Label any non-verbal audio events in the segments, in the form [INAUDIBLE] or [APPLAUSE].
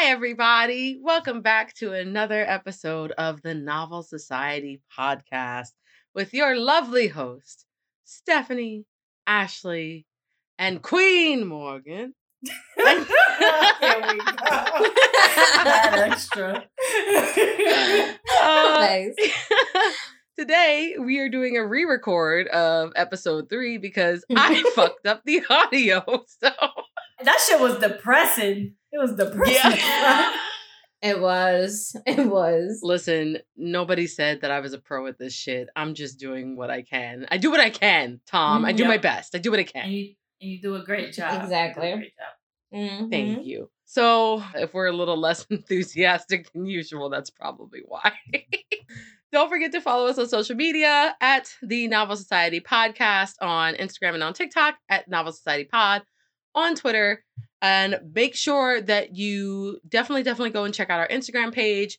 Hi, everybody. Welcome back to another episode of the Novel Society podcast with your lovely host, Stephanie, Ashley, and Queen Morgan. [LAUGHS] Here we go. that extra. Uh, [LAUGHS] Nice. [LAUGHS] Today, we are doing a re record of episode three because I fucked up the audio. So, that shit was depressing. It was depressing. yeah. [LAUGHS] It was. It was. Listen, nobody said that I was a pro at this shit. I'm just doing what I can. I do what I can, Tom. I do Yep. my best. I do what I and can. you and you do a great job. You Exactly. great job. Mhm. Thank you. So, if we're a little less [LAUGHS] enthusiastic than usual, that's probably why. [LAUGHS] Don't forget to follow us on social media at the Novel Society Podcast on Instagram and on TikTok at Novel Society Pod on Twitter. And make sure that you definitely, definitely go and check out our Instagram page.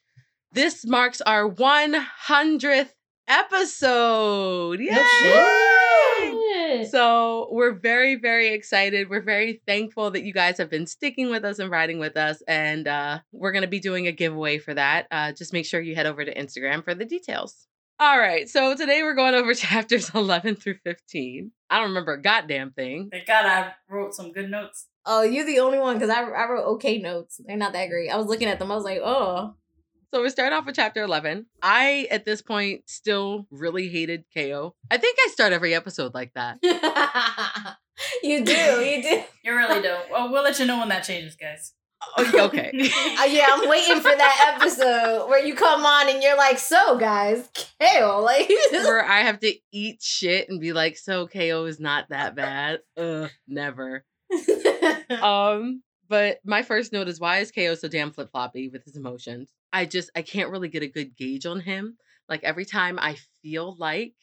This marks our 100th episode. Yay! Shit. So we're very, very excited. We're very thankful that you guys have been sticking with us and riding with us. And uh, we're going to be doing a giveaway for that. Uh, just make sure you head over to Instagram for the details. All right. So today we're going over [LAUGHS] chapters 11 through 15. I don't remember a goddamn thing. Thank God I wrote some good notes. Oh, you're the only one because I, I wrote okay notes. They're not that great. I was looking at them. I was like, oh. So we're starting off with chapter 11. I, at this point, still really hated Chaol. I think I start every episode like that. [LAUGHS] you do. You do. [LAUGHS] You really do. Well, we'll let you know when that changes, guys. Oh, okay. [LAUGHS] Uh, yeah, I'm waiting for that episode where you come on and you're like, so guys, Chaol. [LAUGHS] Like, where I have to eat shit and be like, so Chaol is not that bad. Ugh, never. [LAUGHS] Um, but my first note is why is Chaol so damn flip floppy with his emotions? I just I can't really get a good gauge on him. Like every time I feel like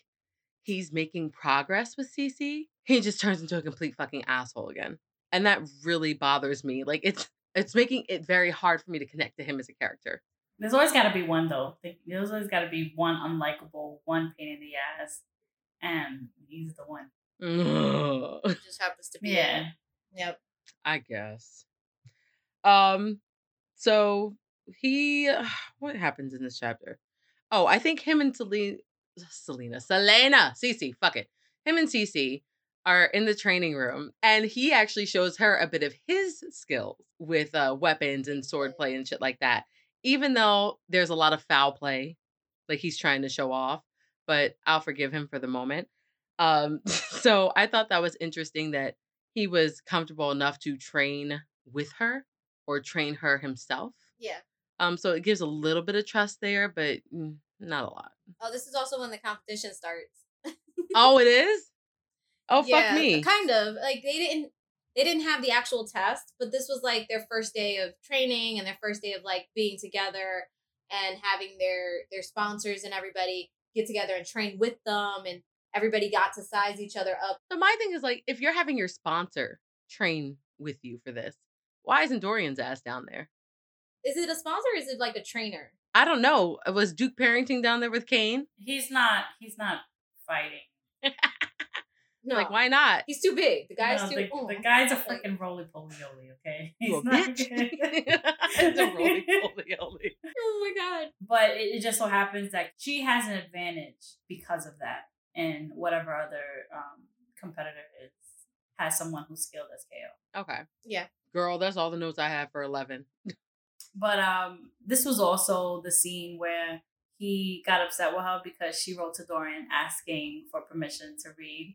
he's making progress with CC, he just turns into a complete fucking asshole again. And that really bothers me. Like it's it's making it very hard for me to connect to him as a character. There's always got to be one though. There's always got to be one unlikable, one pain in the ass, and he's the one. Ugh. just happens to be. Yeah. Yep. I guess. Um, so he, what happens in this chapter? Oh, I think him and Celaena, Celaena, Celaena, Cece, fuck it. Him and Cece are in the training room, and he actually shows her a bit of his skills with uh, weapons and swordplay and shit like that. Even though there's a lot of foul play, like he's trying to show off, but I'll forgive him for the moment. Um, [LAUGHS] so I thought that was interesting that he was comfortable enough to train with her or train her himself. Yeah. Um, so it gives a little bit of trust there, but mm, not a lot. Oh, this is also when the competition starts. Oh, it is. Oh, Yeah, fuck me. Kind of. Like they didn't they didn't have the actual test, but this was like their first day of training and their first day of like being together and having their their sponsors and everybody get together and train with them and everybody got to size each other up. So my thing is like, if you're having your sponsor train with you for this, why isn't Dorian's ass down there? Is it a sponsor or is it like a trainer? I don't know. Uh, was Duke Perrington down there with Cain? He's not. He's not fighting. [LAUGHS] No. Like, why not? He's too big. The guy's No, too the, oh. the guy's a Like- freaking roly poly oly. Okay, [LAUGHS] You a not- bitch. it's [LAUGHS] [LAUGHS] a roly poly oly. Oh my god. but it, it just so happens that she has an advantage because of that, and whatever other um, competitor is has someone who's skilled as Chaol. Okay. Yeah. Girl, that's all the notes I have for 11. But um, this was also the scene where he got upset with her because she wrote to Dorian asking for permission to read.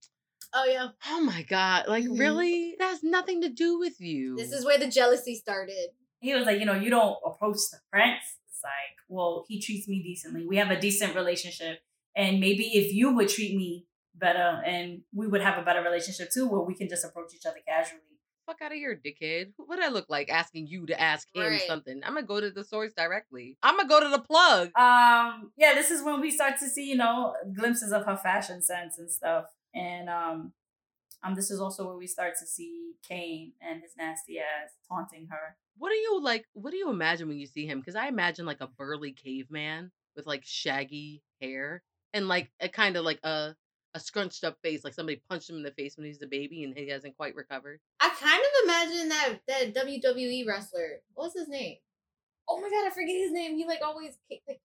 Oh yeah. Oh my God. Like, Mhm. really? That has nothing to do with you. This is where the jealousy started. He was like, you know, you don't approach the prince. It's like, well, he treats me decently. We have a decent relationship, and maybe if you would treat me better, and we would have a better relationship too, where we can just approach each other casually. fuck out of here, dickhead. What I look like asking you to ask him Right. something? I'm gonna go to the source directly. I'm gonna go to the plug. Um, yeah, this is when we start to see, you know, glimpses of her fashion sense and stuff. And um, um, this is also where we start to see Cain and his nasty ass taunting her. What do you like? What do you imagine when you see him? Because I imagine like a burly caveman with like shaggy hair and like a kind of like a a scrunched up face, like somebody punched him in the face when he was a baby and he hasn't quite recovered. I kind of imagine that that WWE wrestler. What's his name? Oh my god, I forget his name. He like always like.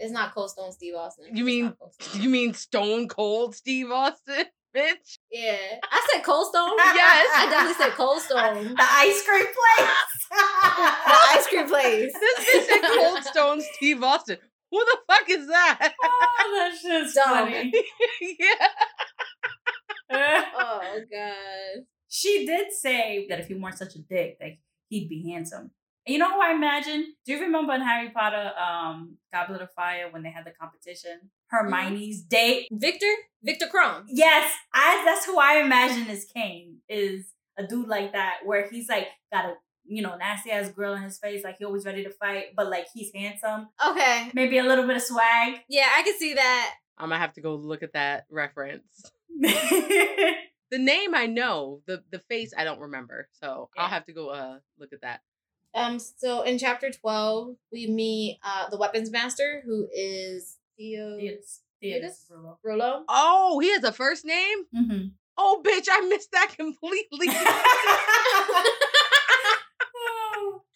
It's not Cold Stone Steve Austin. You mean- not Cold Stone. You mean Stone Cold Steve Austin, [LAUGHS] bitch? Yeah, I said Cold Stone. [LAUGHS] Yes. I definitely said Cold Stone. The ice cream place. [LAUGHS] the ice cream place. This bitch said Cold Stone Steve Austin. Who the fuck is that? oh, that's just Dumb. funny. yeah. Oh god. she did say that if he weren't such a dick, like he'd be handsome. And you know who I imagine? Do you remember in Harry Potter, um, Goblet of Fire when they had the competition? Hermione's date. Viktor? Viktor Krum. Yes, I. That's who I imagine is Cain is a dude like that, where he's like got a you know nasty ass grill in his face, like he always ready to fight, but like he's handsome, Okay. maybe a little bit of swag. Yeah, I can see that. I'm gonna have to go look at that reference. [LAUGHS] The name I know, the the face I don't remember. So I'll have to go uh look at that. Um, so in chapter twelve, we meet uh the weapons master, who is Theo Theotis. Theotis? Theotis Rolo. Oh, he has a first name? Mm-hmm. Oh bitch, I missed that completely. [LAUGHS] [LAUGHS]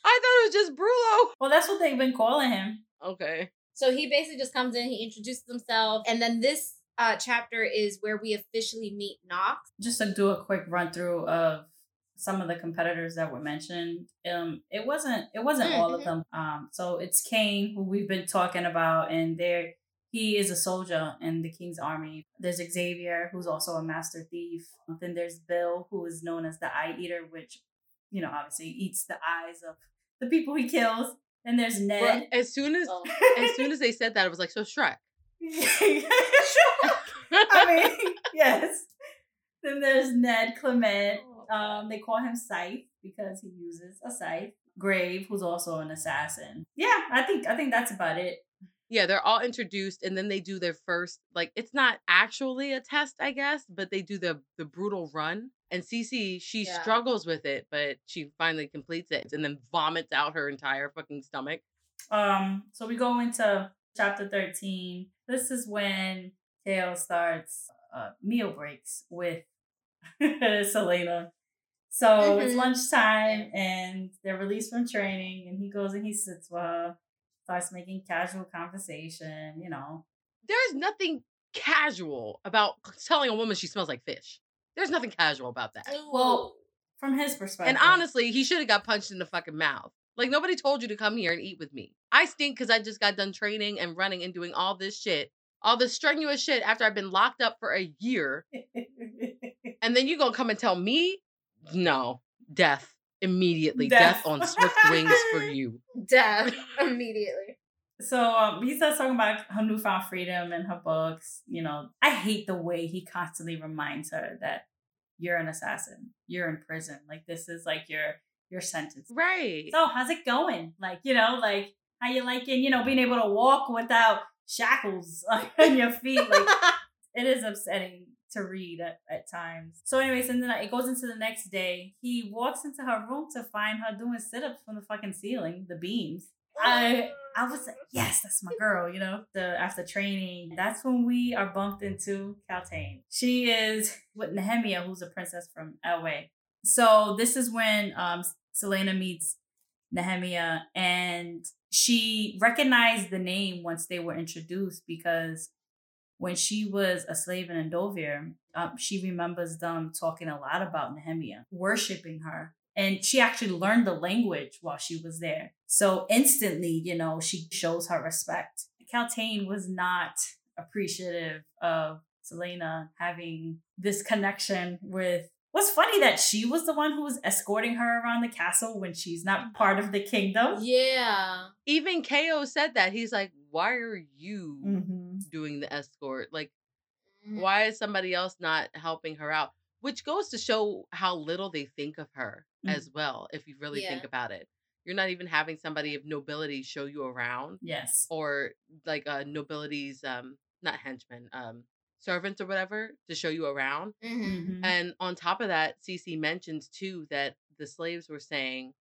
I thought it was just Brullo. well, that's what they've been calling him. Okay. So he basically just comes in, he introduces himself, and then this uh chapter is where we officially meet Nox. Just to do a quick run through of some of the competitors that were mentioned. Um, it wasn't it wasn't all of Mhm. them. Um, so it's Cain who we've been talking about, and there he is a soldier in the King's Army. There's Xavier, who's also a master thief. Then there's Bill, who is known as the Eye Eater, which you know obviously eats the eyes of the people he kills. Then there's Ned. as soon as Oh. as soon as they said that, I was like, so Shrek. [LAUGHS] I mean, [LAUGHS] yes. Then there's Ned Clement. Um, they call him Scythe because he uses a scythe. Grave, who's also an assassin. Yeah, I think I think that's about it. yeah, they're all introduced and then they do their first like it's not actually a test, I guess, but they do the the brutal run. And Cece, she Yeah. struggles with it, but she finally completes it and then vomits out her entire fucking stomach. Um, so we go into chapter 13. This is when Chaol starts uh, meal breaks with [LAUGHS] Celaena. So it's Mhm. lunchtime and they're released from training, and he goes and he sits with her, starts making casual conversation, you know. There's nothing casual about telling a woman she smells like fish. There's nothing casual about that. Well, from his perspective. And honestly, he should have got punched in the fucking mouth. Like nobody told you to come here and eat with me. I stink because I just got done training and running and doing all this shit, all this strenuous shit after I've been locked up for a year, [LAUGHS] and then you gonna come and tell me, no, death immediately, death, Death. on [LAUGHS] swift wings for you. death immediately. So um, he starts talking about her newfound freedom and her books. You know, I hate the way he constantly reminds her that you're an assassin, you're in prison. Like this is like your your sentence. Right. So how's it going? Like you know, like how you liking you know being able to walk without shackles [LAUGHS] on your feet? Like [LAUGHS] it is upsetting to read at, at times. So, anyways, and then it goes into the next day. He walks into her room to find her doing sit ups from the fucking ceiling, the beams. I I was like, yes, that's my girl, you know. The after training, that's when we are bumped into Kaltain. She is with Nehemia, who's a princess from Eyllwe. So this is when um Celaena meets Nehemia and she recognized the name once they were introduced because when she was a slave in Endovier, um, she remembers them talking a lot about Nehemia, worshiping her. And she actually learned the language while she was there. So instantly, you know, she shows her respect. Kaltain was not appreciative of Celaena having this connection with. What's funny that she was the one who was escorting her around the castle when she's not part of the kingdom. Yeah. Even Chaol said that. He's like, why are you Mm-hmm. Doing the escort? Like, Mhm. why is somebody else not helping her out? Which goes to show how little they think of her as well, if you really think about it. You're not even having somebody of nobility show you around Yes. or like a nobility's um not henchman, um servants or whatever to show you around. Mhm. Mhm. And on top of that, Cece mentions too that the slaves were saying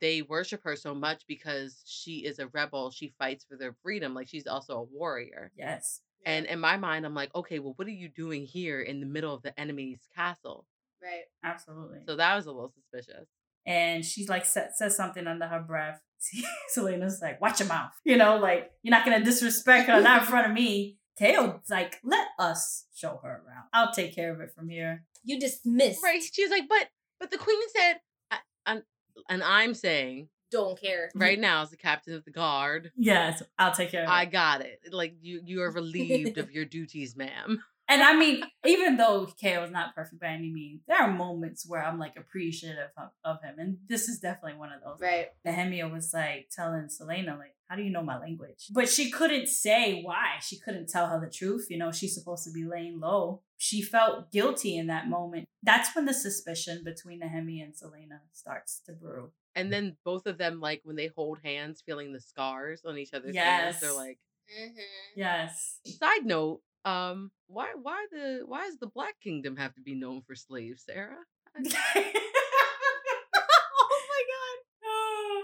they worship her so much because she is a rebel. She fights for their freedom. Like she's also a warrior. Yes. And in my mind, I'm like, okay, well, what are you doing here in the middle of the enemy's castle? right. Absolutely. So that was a little suspicious. and she's like sa- says something under her breath. [LAUGHS] Celaena's like, "Watch your mouth," you know, like you're not gonna disrespect her, not in [LAUGHS] front of me. Chaol's like, "Let us show her around. I'll take care of it from here." You dismissed. Right. She's like, but but the queen said, I, I'm, and I'm saying Don't care. right [LAUGHS] now as the captain of the guard, Yes, I'll take care of it. I got it. Like you, you are relieved of [LAUGHS] your duties, ma'am. And I mean, [LAUGHS] even though Chaol is not perfect by any means, there are moments where I'm like appreciative of, of him. And this is definitely one of those. Right. Nehemia was like telling Celaena, like, how do you know my language? But she couldn't say why. She couldn't tell her the truth. You know, she's supposed to be laying low. She felt guilty in that moment. That's when the suspicion between Nehemia and Celaena starts to brew. And then both of them, like when they hold hands, feeling the scars on each other's hands, they're like. Mm-hmm. Yes. Side note, um, why why the why does the Black Kingdom have to be known for slaves, Sarah? [LAUGHS] oh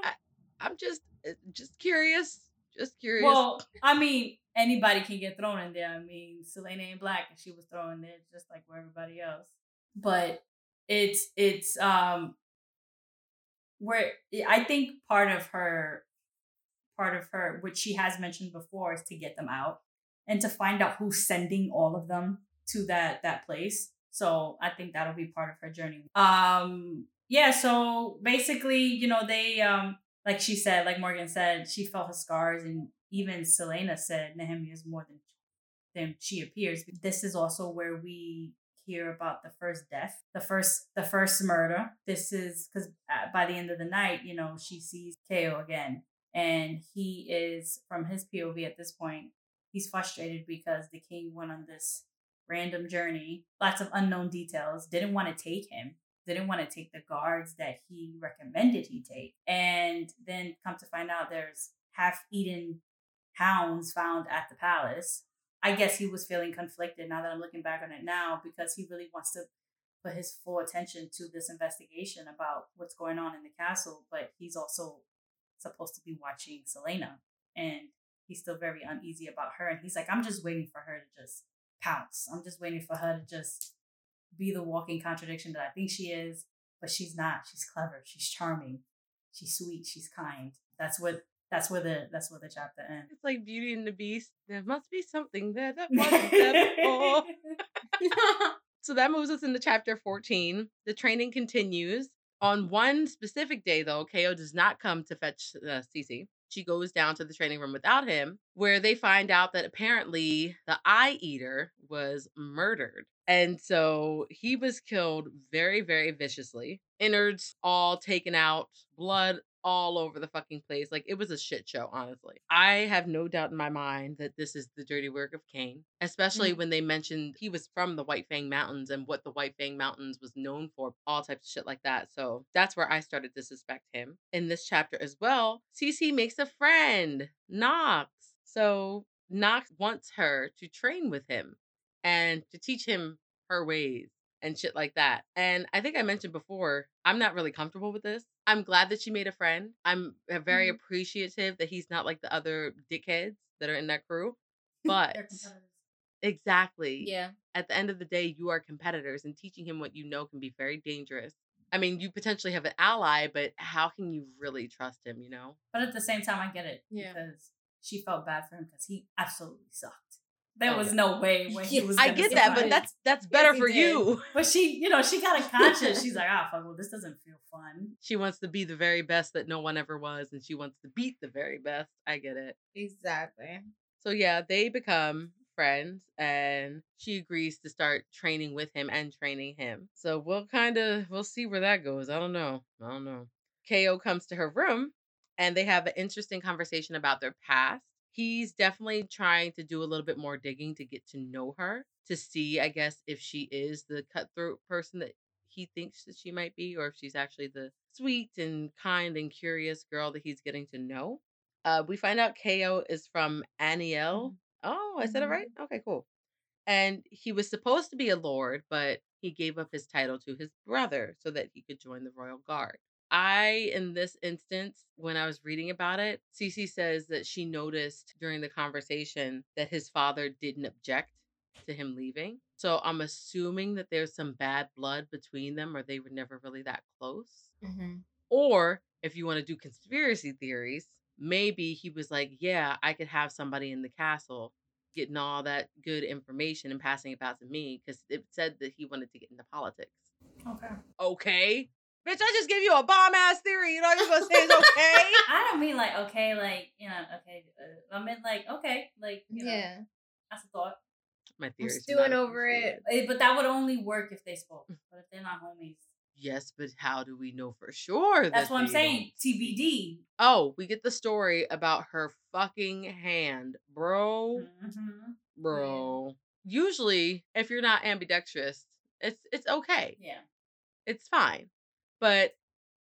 my I'm just uh, just curious, just curious. well, I mean, anybody can get thrown in there. I mean, Celaena ain't black and she was thrown in there just like where everybody else. But it's it's um where I think part of her part of her which she has mentioned before is to get them out and to find out who's sending all of them to that that place. So I think that'll be part of her journey. Um yeah, so basically, you know, they um like she said, like Morgan said, she felt her scars, and even Celaena said Nehemia is more than than she appears. This is also where we hear about the first death, the first the first murder. This is because uh, by the end of the night, you know, she sees Chaol again, and he is from his POV at this point. He's frustrated because the king went on this random journey, lots of unknown details, didn't want to take him didn't want to take the guards that he recommended he take. And then come to find out there's half eaten hounds found at the palace. I guess he was feeling conflicted now that I'm looking back on it now because he really wants to put his full attention to this investigation about what's going on in the castle, but he's also supposed to be watching Celaena and he's still very uneasy about her and he's like I'm just waiting for her to just pounce. I'm just waiting for her to just be the walking contradiction that I think she is, but she's not. She's clever. She's charming. She's sweet. She's kind. That's what. That's where the. That's where the chapter ends. it's like Beauty and the Beast. There must be something there that [LAUGHS] wasn't there before. [LAUGHS] So that moves us into chapter 14. The training continues. On one specific day, though, Chaol does not come to fetch uh, Cece. She goes down to the training room without him, where they find out that apparently the Eye Eater was murdered. And so he was killed very, very viciously. Innards all taken out, blood all over the fucking place. Like it was a shit show, honestly. I have no doubt in my mind that this is the dirty work of Cain, especially mm-hmm. when they mentioned he was from the White Fang Mountains and what the White Fang Mountains was known for, all types of shit like that. So that's where I started to suspect him. In this chapter as well, Cece makes a friend, Nox. So Nox wants her to train with him and to teach him her ways and shit like that. And I think I mentioned before, I'm not really comfortable with this. I'm glad that she made a friend. I'm uh, very Mhm. appreciative that he's not like the other dickheads that are in that crew. [LAUGHS] But exactly, yeah. at the end of the day, you are competitors, and teaching him what you know can be very dangerous. I mean, you potentially have an ally, but how can you really trust him, you know? But at the same time, I get it Yeah. because she felt bad for him because he absolutely sucked. There Oh, was no way when he was. I gonna get that, but that's that's better he for did. you. [LAUGHS] But she, you know, she got a conscience. She's like, ah, fuck, well, this doesn't feel fun. She wants to be the very best that no one ever was, and she wants to beat the very best. I get it. Exactly. So yeah, they become friends and she agrees to start training with him and training him. So we'll kind of we'll see where that goes. I don't know. I don't know. Chaol comes to her room and they have an interesting conversation about their past. He's definitely trying to do a little bit more digging to get to know her, to see, I guess, if she is the cutthroat person that he thinks that she might be, or if she's actually the sweet and kind and curious girl that he's getting to know. Uh, we find out Chaol is from Anielle. Oh, I said it right? Okay, cool. And he was supposed to be a lord, but he gave up his title to his brother so that he could join the royal guard. I, in this instance, when I was reading about it, Cece says that she noticed during the conversation that his father didn't object to him leaving. So I'm assuming that there's some bad blood between them or they were never really that close. Mm-hmm. Or if you want to do conspiracy theories, maybe he was like, yeah, I could have somebody in the castle getting all that good information and passing it back to me because it said that he wanted to get into politics. Okay. Okay. Bitch, I just gave you a bomb ass theory. You know you're gonna say it's okay? [LAUGHS] I don't mean like okay, like you know, okay. Uh, I mean like okay, like you know, yeah. that's a thought. My I'm theory is stewing over it. appreciated. Eh, But that would only work if they spoke. But if they're not homies, Yes, but how do we know for sure? that's that what I'm saying. don't? TBD. Oh, we get the story about her fucking hand, bro. hmm Bro. Usually, if you're not ambidextrous, it's it's okay. Yeah. It's fine. But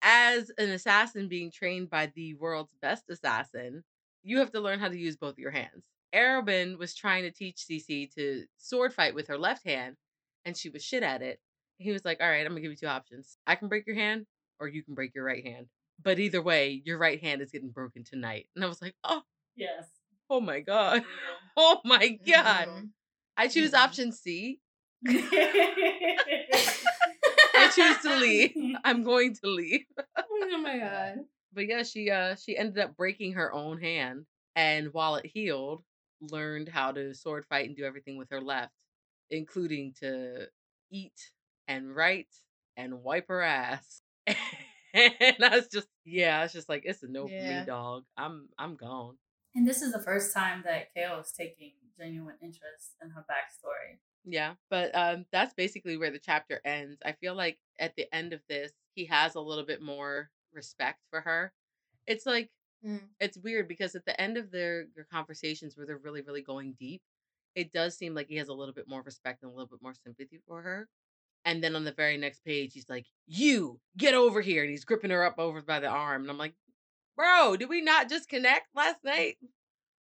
as an assassin being trained by the world's best assassin, you have to learn how to use both your hands. Arobynn was trying to teach CC to sword fight with her left hand, and she was shit at it. He was like, All right, I'm gonna give you two options. I can break your hand, or you can break your right hand. But either way, your right hand is getting broken tonight. And I was like, Oh, Yes. oh my God. [LAUGHS] Oh my God. Mhm. I choose Mhm. option C. [LAUGHS] [LAUGHS] I choose to leave. [LAUGHS] [LAUGHS] I'm going to leave. Oh my [LAUGHS] god. But yeah, she uh she ended up breaking her own hand and while it healed, learned how to sword fight and do everything with her left, including to eat and write and wipe her ass. and I was just yeah, it's just like it's a no for me, dog. I'm I'm gone. And this is the first time that Chaol is taking genuine interest in her backstory. Yeah, but um that's basically where the chapter ends. I feel like at the end of this, he has a little bit more respect for her. It's like Mm. it's weird because at the end of their, their conversations where they're really, really going deep, it does seem like he has a little bit more respect and a little bit more sympathy for her. And then on the very next page, he's like, You get over here. And he's gripping her up over by the arm. And I'm like, Bro, did we not just connect last night?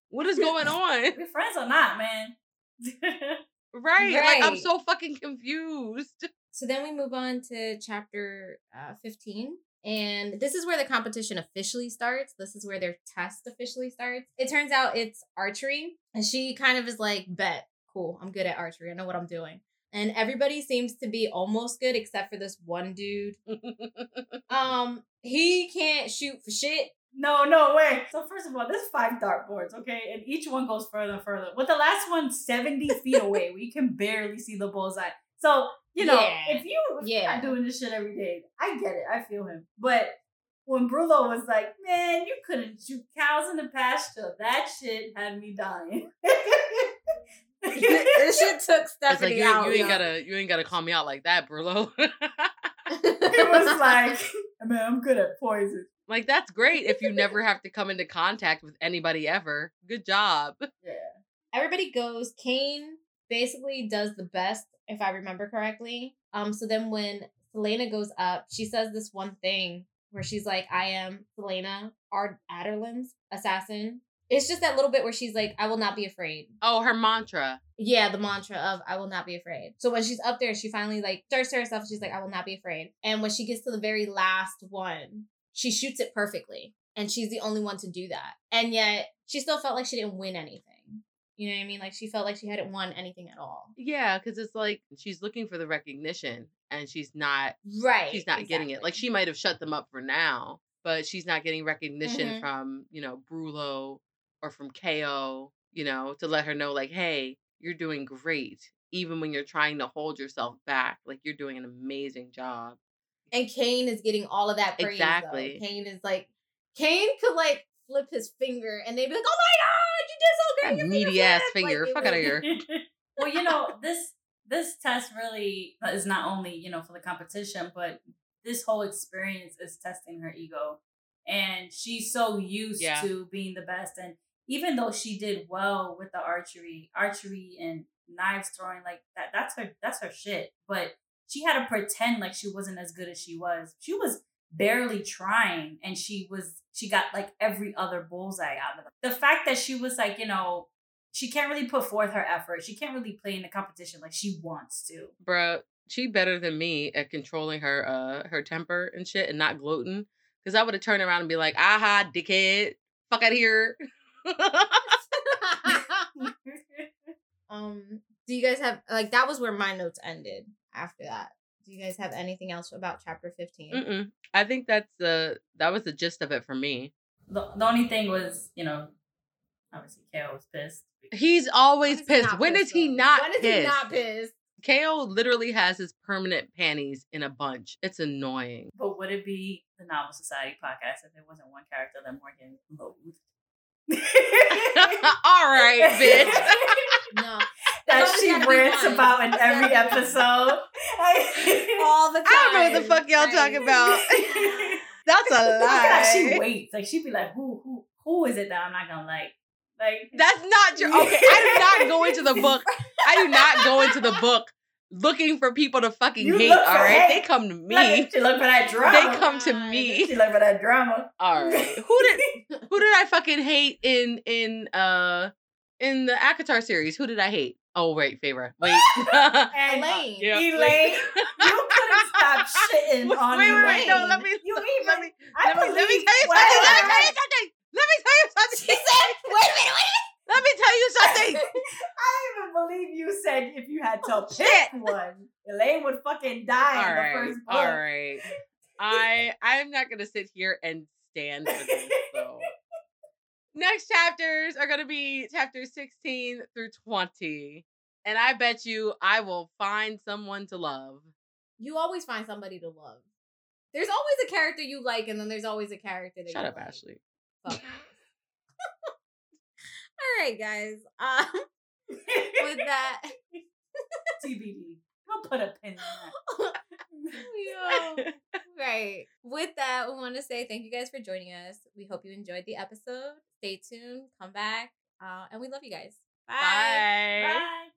What is [LAUGHS] going on? We're friends or not, man? [LAUGHS] Right. Like, I'm so fucking confused. [LAUGHS] So then we move on to chapter uh, 15. And this is where the competition officially starts. This is where their test officially starts. It turns out it's archery. And she kind of is like, bet, cool, I'm good at archery. I know what I'm doing. And everybody seems to be almost good except for this one dude. [LAUGHS] Um, he can't shoot for shit. No, no way. So first of all, there's five dartboards, okay, and each one goes further and further. With the last one 70 feet away, we can barely see the bullseye. So you know, Yeah. if you if Yeah. doing this shit every day, I get it. I feel him. But when Brullo was like, "Man, you couldn't shoot cows in the pasture," that shit had me dying. [LAUGHS] this shit took [LAUGHS] Stephanie like you, out. you ain't yo. gotta you ain't gotta call me out like that, Burlo. [LAUGHS] it was like, man, I'm good at poison. Like that's great if you never [LAUGHS] have to come into contact with anybody ever. Good job. Yeah. everybody goes. Cain basically does the best, if I remember correctly. Um, so then when Celaena goes up, she says this one thing where she's like, I am Celaena Ard Adarlan's assassin. It's just that little bit where she's like, I will not be afraid. Oh, her mantra. Yeah, the mantra of I will not be afraid. So when she's up there, she finally like starts to herself, she's like, I will not be afraid. And when she gets to the very last one, she shoots it perfectly. And she's the only one to do that. And yet she still felt like she didn't win anything. You know what I mean? Like she felt like she hadn't won anything at all. Yeah, because it's like she's looking for the recognition and she's not Right. she's not getting it. Like she might have shut them up for now, but she's not getting recognition Mhm. from, you know, Brullo or from Chaol, you know, to let her know, like, hey, you're doing great. Even when you're trying to hold yourself back, like you're doing an amazing job. And Cain is getting all of that praise. Exactly. Though. Cain is like Cain could like flip his finger and they'd be like, Oh my god, you did so great. That Your meaty ass flipped." finger. it Fuck outta was- here. [LAUGHS] well, you know, this this test really is not only, you know, for the competition, but this whole experience is testing her ego. And she's so used Yeah. to being the best. And even though she did well with the archery, archery and knives throwing, like that that's her that's her shit. But she had to pretend like she wasn't as good as she was. She was barely trying and she was she got like every other bullseye out of it. The fact that she was like, you know, she can't really put forth her effort. She can't really play in the competition like she wants to. Bruh, she better than me at controlling her uh her temper and shit and not gloating. Cause I would have turned around and be like, aha, dickhead. Fuck out of here. [LAUGHS] um, do you guys have like that was where my notes ended after that. Do you guys have anything else about chapter 15? Mm-mm. I think that's the that was the gist of it for me. The, the only thing was, you know, obviously Chaol was pissed. He's always Why is he pissed. not When is he though? not When is pissed? he not pissed? Chaol literally has his permanent panties in a bunch. It's annoying. But would it be the Novel Society podcast if there wasn't one character that Morgan loathed? [LAUGHS] All right, bitch. [LAUGHS] No. That she always gotta be rants one. about in every gotta be one. episode. All the time. [LAUGHS] I don't know what the fuck y'all Right. talking about. [LAUGHS] That's a God, she waits. Like she'd be like, "Who, who, who is it that I'm not gonna like?" Like That's not true. Okay, I do not go into the book. I do not go into the book looking for people to fucking You hate. All right, hate. they come to me. she look for that drama. They come to me. She look for that drama. All right. Who did who did I fucking hate in in uh in the ACOTAR series? Who did I hate? Oh wait, Favor. Wait. [LAUGHS] [LAUGHS] And Elain. Yeah, Elain, you couldn't stop [LAUGHS] shitting Wait, on wait, Elain. wait, no, let me You even. let me I let me, let me believe tell you what something. Let me tell you something. Let me tell you something. She said, wait a minute, wait Let me tell you something. I don't even believe you said if you had to oh, Shit. pick one, Elain would fucking die all in the right, first book. all right. I I'm not gonna sit here and stand for this. So next chapters are gonna be chapters 16 through 20. And I bet you I will find someone to love. You always find somebody to love. There's always a character you like, and then there's always a character that Shut you up, like. Ashley. Fuck. [LAUGHS] All right, guys. Um, [LAUGHS] with that, TBD. I'll put a pin in that. [LAUGHS] Yo. [LAUGHS] [LAUGHS] right. With that, we want to say thank you guys for joining us. We hope you enjoyed the episode. Stay tuned. Come back. Uh, and we love you guys. Bye. Bye.